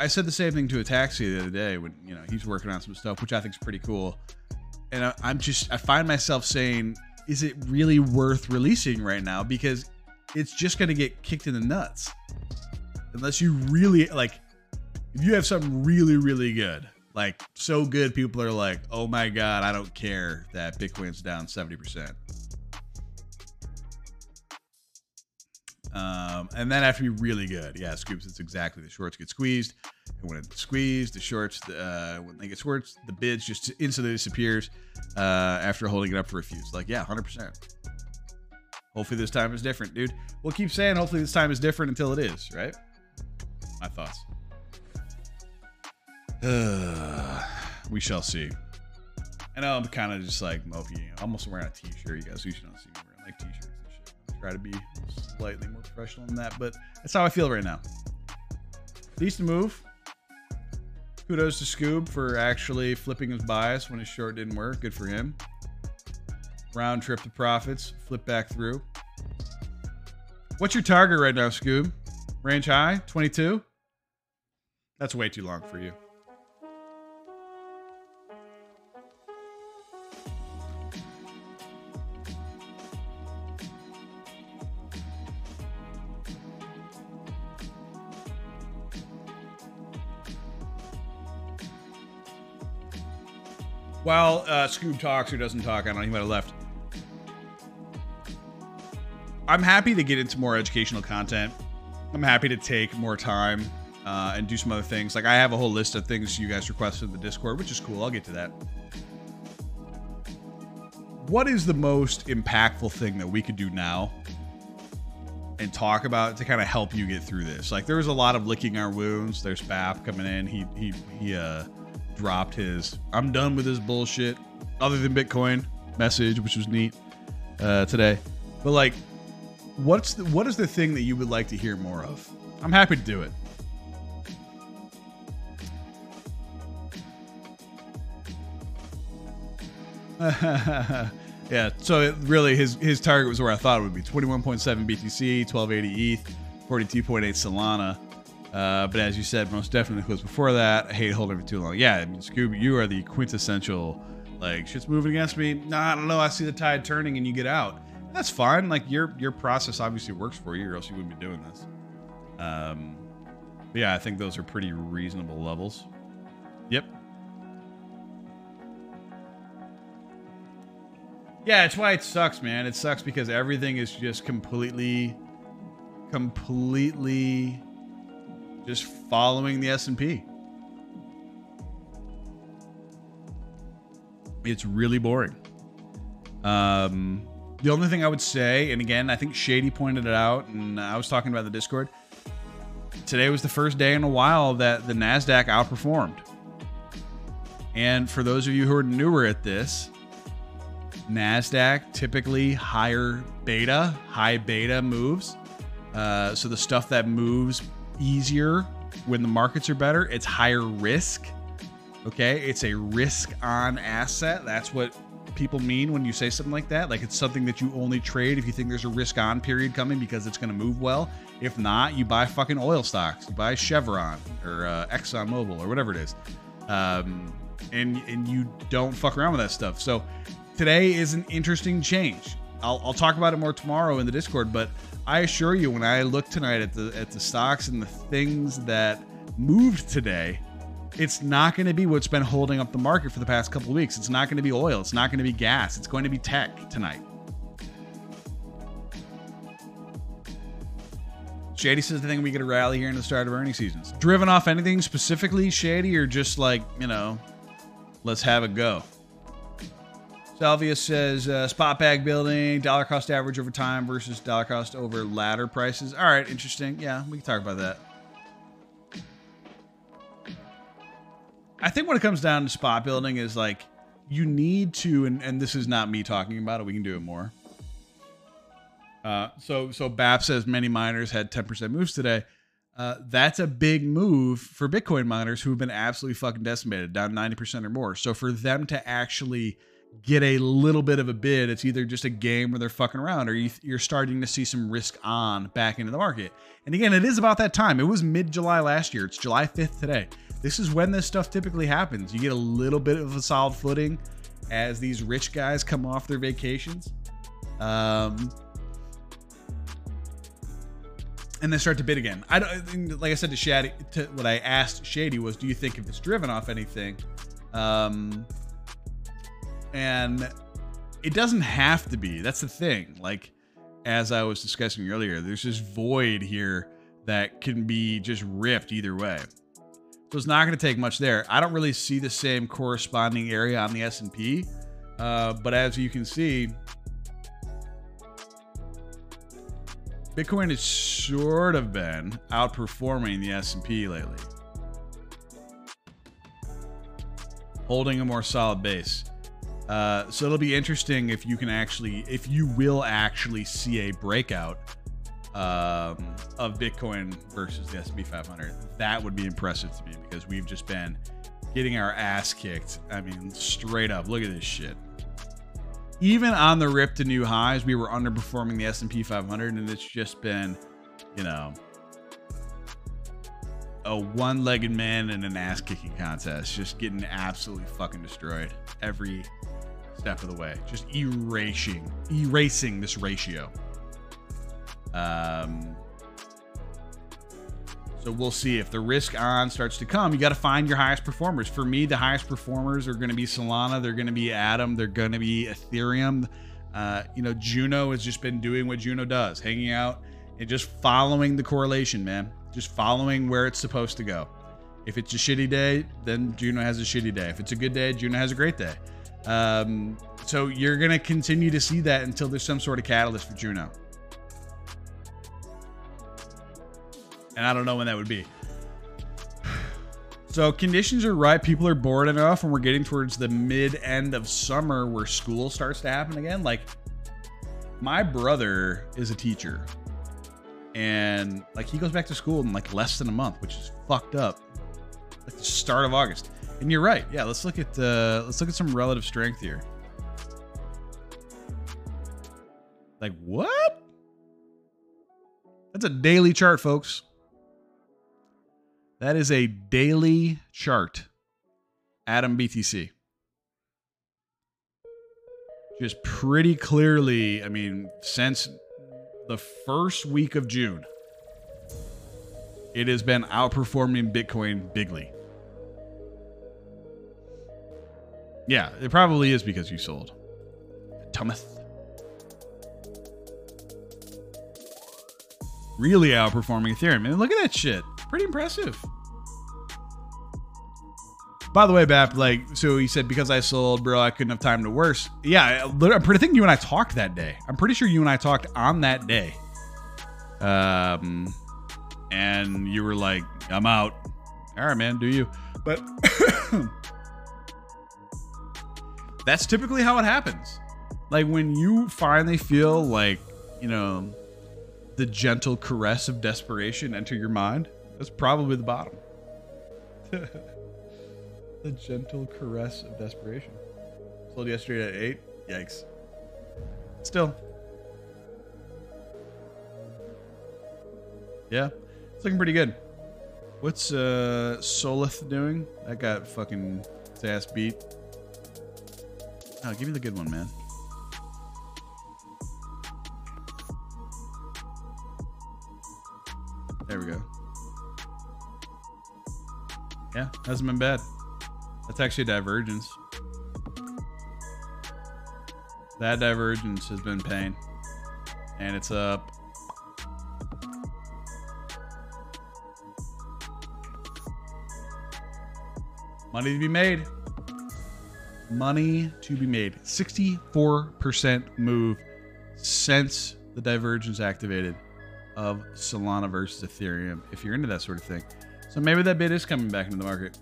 I said the same thing to a taxi the other day when you know he's working on some stuff, which I think is pretty cool. And I, I'm just I find myself saying, is it really worth releasing right now? Because it's just going to get kicked in the nuts unless you really like. If you have something really really good, like so good, people are like, oh my god, I don't care that Bitcoin's down seventy percent. Um, and then have to be really good. Yeah, scoops. It's exactly the shorts get squeezed, when it squeezed, the shorts, the, uh, when they get shorts, the bids just instantly disappears uh, after holding it up for a few. Like, yeah, hundred percent. Hopefully this time is different, dude. We'll keep saying hopefully this time is different until it is, right? My thoughts. Uh, we shall see. I know I'm kind of just like mopey. I'm almost wearing a t-shirt. You guys usually don't see me wearing like t-shirts and shit. I try to be slightly more professional than that, but that's how I feel right now. Decent move. Kudos to Scoob for actually flipping his bias when his short didn't work. Good for him. Round trip to profits. Flip back through. What's your target right now, Scoob? Range high? 22? That's way too long for you. While uh, Scoob talks or doesn't talk, I don't know, he might have left. I'm happy to get into more educational content. I'm happy to take more time uh, and do some other things. Like I have a whole list of things you guys requested in the Discord, which is cool. I'll get to that. What is the most impactful thing that we could do now and talk about to kind of help you get through this? Like there was a lot of licking our wounds. There's Bap coming in. He he he uh dropped his I'm done with this bullshit other than Bitcoin message, which was neat uh, today. But like, what's the, what is the thing that you would like to hear more of? I'm happy to do it. yeah, so it really his his target was where I thought it would be 21.7 BTC, 1280 ETH, 42.8 Solana. Uh, but as you said, most definitely close before that. I hate holding for too long. Yeah, I mean, Scooby, you are the quintessential like shit's moving against me. Nah, I don't know. I see the tide turning, and you get out. That's fine. Like your your process obviously works for you, or else you wouldn't be doing this. Um, yeah, I think those are pretty reasonable levels. Yep. Yeah, it's why it sucks, man. It sucks because everything is just completely, completely just following the S&P. It's really boring. Um, the only thing I would say, and again, I think Shady pointed it out, and I was talking about the Discord. Today was the first day in a while that the Nasdaq outperformed. And for those of you who are newer at this, Nasdaq typically higher beta, high beta moves. Uh, so the stuff that moves easier when the markets are better. It's higher risk. Okay, it's a risk on asset. That's what people mean when you say something like that. Like it's something that you only trade if you think there's a risk on period coming because it's going to move well. If not, you buy fucking oil stocks. You buy Chevron or uh, Exxon Mobil or whatever it is, um, and and you don't fuck around with that stuff. So today is an interesting change. I'll, I'll talk about it more tomorrow in the Discord, but I assure you, when I look tonight at the at the stocks and the things that moved today, it's not going to be what's been holding up the market for the past couple weeks. It's not going to be oil. It's not going to be gas. It's going to be tech tonight. Shady says, "I think we get a rally here in the start of earnings seasons. Driven off anything specifically, Shady, or just like you know, let's have a go." Salvia says uh, spot bag building, dollar cost average over time versus dollar cost over ladder prices. All right, interesting. Yeah, we can talk about that. I think when it comes down to spot building is like you need to, and, and this is not me talking about it. We can do it more. Uh, so so BAP says many miners had 10% moves today. Uh, that's a big move for Bitcoin miners who have been absolutely fucking decimated, down 90% or more. So for them to actually get a little bit of a bid, it's either just a game where they're fucking around or you, you're starting to see some risk on back into the market. And again, it is about that time. It was mid July last year. It's July 5th today. This is when this stuff typically happens. You get a little bit of a solid footing as these rich guys come off their vacations. Um, and then start to bid again. I don't like I said to Shady. To, what I asked Shady was, "Do you think if it's driven off anything?" Um, and it doesn't have to be. That's the thing. Like as I was discussing earlier, there's this void here that can be just ripped either way. So it's not going to take much there. I don't really see the same corresponding area on the S&P, uh, but as you can see, Bitcoin has sort of been outperforming the S&P lately. Holding a more solid base. Uh, so it'll be interesting if you can actually, if you will actually see a breakout um, of Bitcoin versus the S&P 500. That would be impressive to me because we've just been getting our ass kicked. I mean, straight up. Look at this shit even on the rip to new highs, we were underperforming the S&P 500 and it's just been, you know, a one-legged man in an ass-kicking contest, just getting absolutely fucking destroyed every step of the way, just erasing, erasing this ratio. Um, so we'll see if the risk on starts to come. You got to find your highest performers. For me, the highest performers are going to be Solana. They're going to be Atom. They're going to be Ethereum. Uh, you know, Juno has just been doing what Juno does, hanging out and just following the correlation, man. Just following where it's supposed to go. If it's a shitty day, then Juno has a shitty day. If it's a good day, Juno has a great day. Um, so you're going to continue to see that until there's some sort of catalyst for Juno. and I don't know when that would be. So conditions are right. People are bored enough, and we're getting towards the mid end of summer where school starts to happen again. Like my brother is a teacher, and like he goes back to school in like less than a month, which is fucked up. Like the start of August. And you're right. Yeah, let's look at uh, let's look at some relative strength here. Like what? That's a daily chart, folks. That is a daily chart. ATOM BTC. Just pretty clearly, I mean, since the first week of June, it has been outperforming Bitcoin bigly. Yeah, it probably is because you sold. Thomas. Really outperforming Ethereum. And look at that shit pretty impressive. By the way, Bap, like, so he said because I sold, bro, I couldn't have time to worse. Yeah, I'm pretty thinking you and I talked that day. I'm pretty sure you and I talked on that day. Um, and you were like, I'm out. All right, man, do you? But that's typically how it happens. Like when you finally feel like, you know, the gentle caress of desperation enter your mind that's probably the bottom. the gentle caress of desperation. Sold yesterday at eight. Yikes. Still. Yeah, it's looking pretty good. What's uh Solith doing? That got fucking ass beat. Oh, give me the good one, man. There we go. Yeah, hasn't been bad. That's actually a divergence. That divergence has been pain. And it's up. Money to be made. Money to be made. 64% move since the divergence activated of Solana versus Ethereum. If you're into that sort of thing. So maybe that bid is coming back into the market.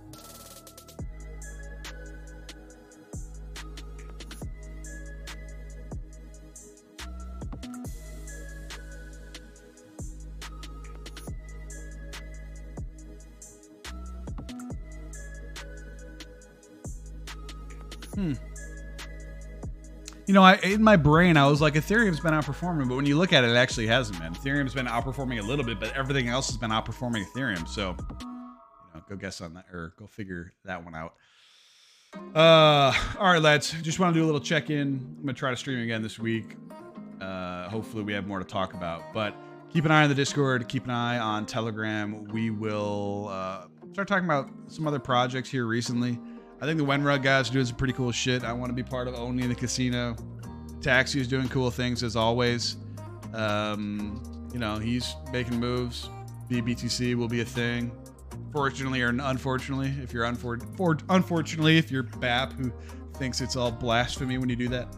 Know, I, in my brain, I was like, Ethereum's been outperforming, but when you look at it, it actually hasn't been. Ethereum's been outperforming a little bit, but everything else has been outperforming Ethereum. So, you know, go guess on that or go figure that one out. Uh, all right, lads. Just want to do a little check in. I'm gonna try to stream again this week. Uh, hopefully, we have more to talk about. But keep an eye on the Discord. Keep an eye on Telegram. We will uh, start talking about some other projects here recently. I think the Wenrug guys are doing some pretty cool shit. I want to be part of owning the casino. Taxi is doing cool things as always. Um, you know, he's making moves. BBTC will be a thing. Fortunately or unfortunately, if you're unfor- for- unfortunately if you're BAP who thinks it's all blasphemy when you do that.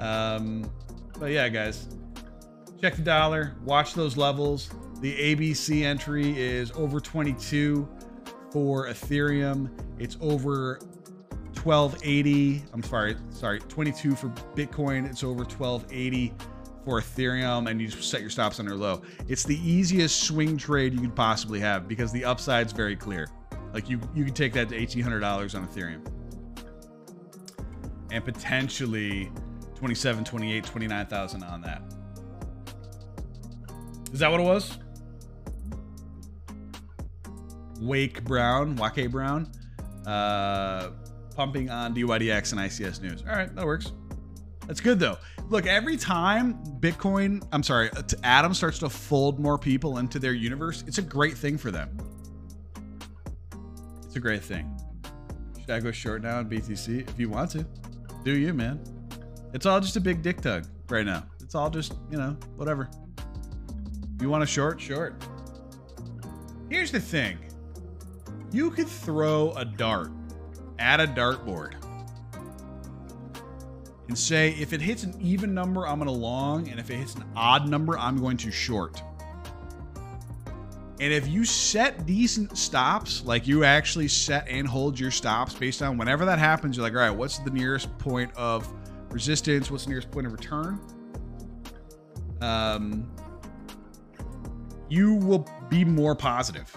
Um, but yeah, guys, check the dollar, watch those levels. The ABC entry is over 22 for Ethereum. It's over 1280. I'm sorry, sorry, 22 for Bitcoin. It's over 1280 for Ethereum, and you just set your stops under low. It's the easiest swing trade you could possibly have because the upside's very clear. Like you, you can take that to $1,800 on Ethereum, and potentially 27, 28, 29,000 on that. Is that what it was? Wake Brown, Wake Brown, uh, pumping on DYDX and ICS News. All right, that works. That's good though. Look, every time Bitcoin, I'm sorry, uh, Atom starts to fold more people into their universe, it's a great thing for them. It's a great thing. Should I go short now on BTC? If you want to, do you, man? It's all just a big dick tug right now. It's all just, you know, whatever. You want a short? Short. Here's the thing you could throw a dart at a dartboard and say if it hits an even number, I'm going to long, and if it hits an odd number, I'm going to short. And if you set decent stops, like you actually set and hold your stops based on whenever that happens, you're like, all right, what's the nearest point of resistance? What's the nearest point of return? Um, you will be more positive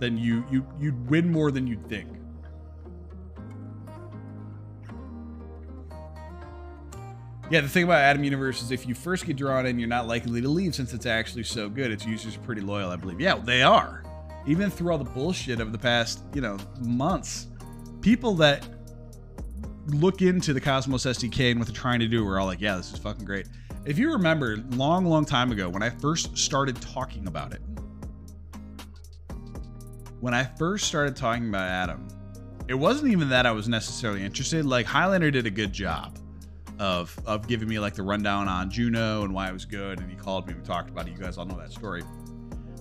than you you you'd win more than you'd think. Yeah, the thing about Atom Universe is if you first get drawn in, you're not likely to leave since it's actually so good. Its users are pretty loyal, I believe. Yeah, they are. Even through all the bullshit of the past, you know, months, people that look into the Cosmos SDK and what they're trying to do are all like, yeah, this is fucking great. If you remember, long, long time ago, when I first started talking about it, when I first started talking about Atom, it wasn't even that I was necessarily interested. Like Highlander did a good job of of giving me like the rundown on Juno and why it was good, and he called me and we talked about it. You guys all know that story.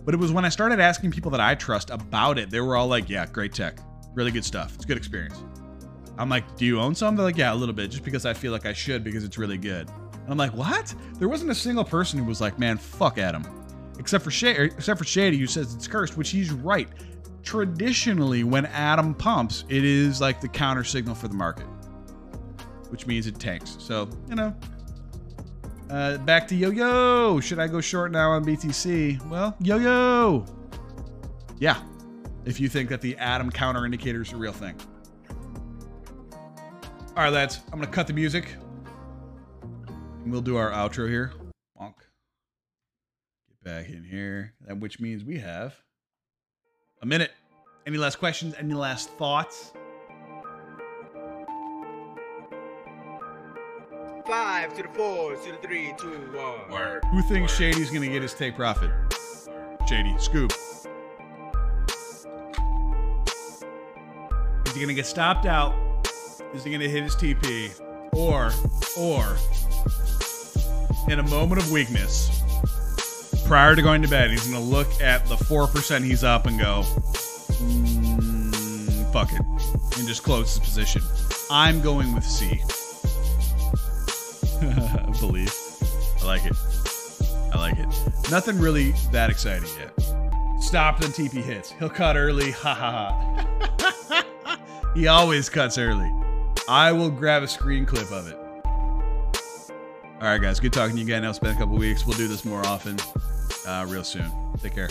But it was when I started asking people that I trust about it, they were all like, "Yeah, great tech, really good stuff. It's good experience." I'm like, "Do you own some?" They're like, "Yeah, a little bit, just because I feel like I should because it's really good." And I'm like, "What?" There wasn't a single person who was like, "Man, fuck ATOM," except for Shady, except for Shady, who says it's cursed, which he's right. Traditionally, when ATOM pumps, it is like the counter signal for the market which means it tanks. So, you know. Uh, back to Yo Yo. Should I go short now on BTC? Well, Yo Yo. Yeah. If you think that the Atom counter indicator is a real thing. All right, lads. I'm going to cut the music. And we'll do our outro here. Bonk. Get back in here. Which means we have a minute. Any last questions? Any last thoughts? Five to the four to the three, two, one. Word. Who thinks Word. Shady's gonna get his take profit? Shady, Scoob. Is he gonna get stopped out? Is he gonna hit his TP? Or, or, in a moment of weakness, prior to going to bed, he's gonna look at the four percent he's up and go, mm, "Fuck it," and just close his position. I'm going with C. like it. I like it. Nothing really that exciting yet. Stop and TP hits. He'll cut early. Ha ha ha. he always cuts early. I will grab a screen clip of it. All right, guys. Good talking to you. Now it's been a couple weeks. We'll do this more often uh, real soon. Take care.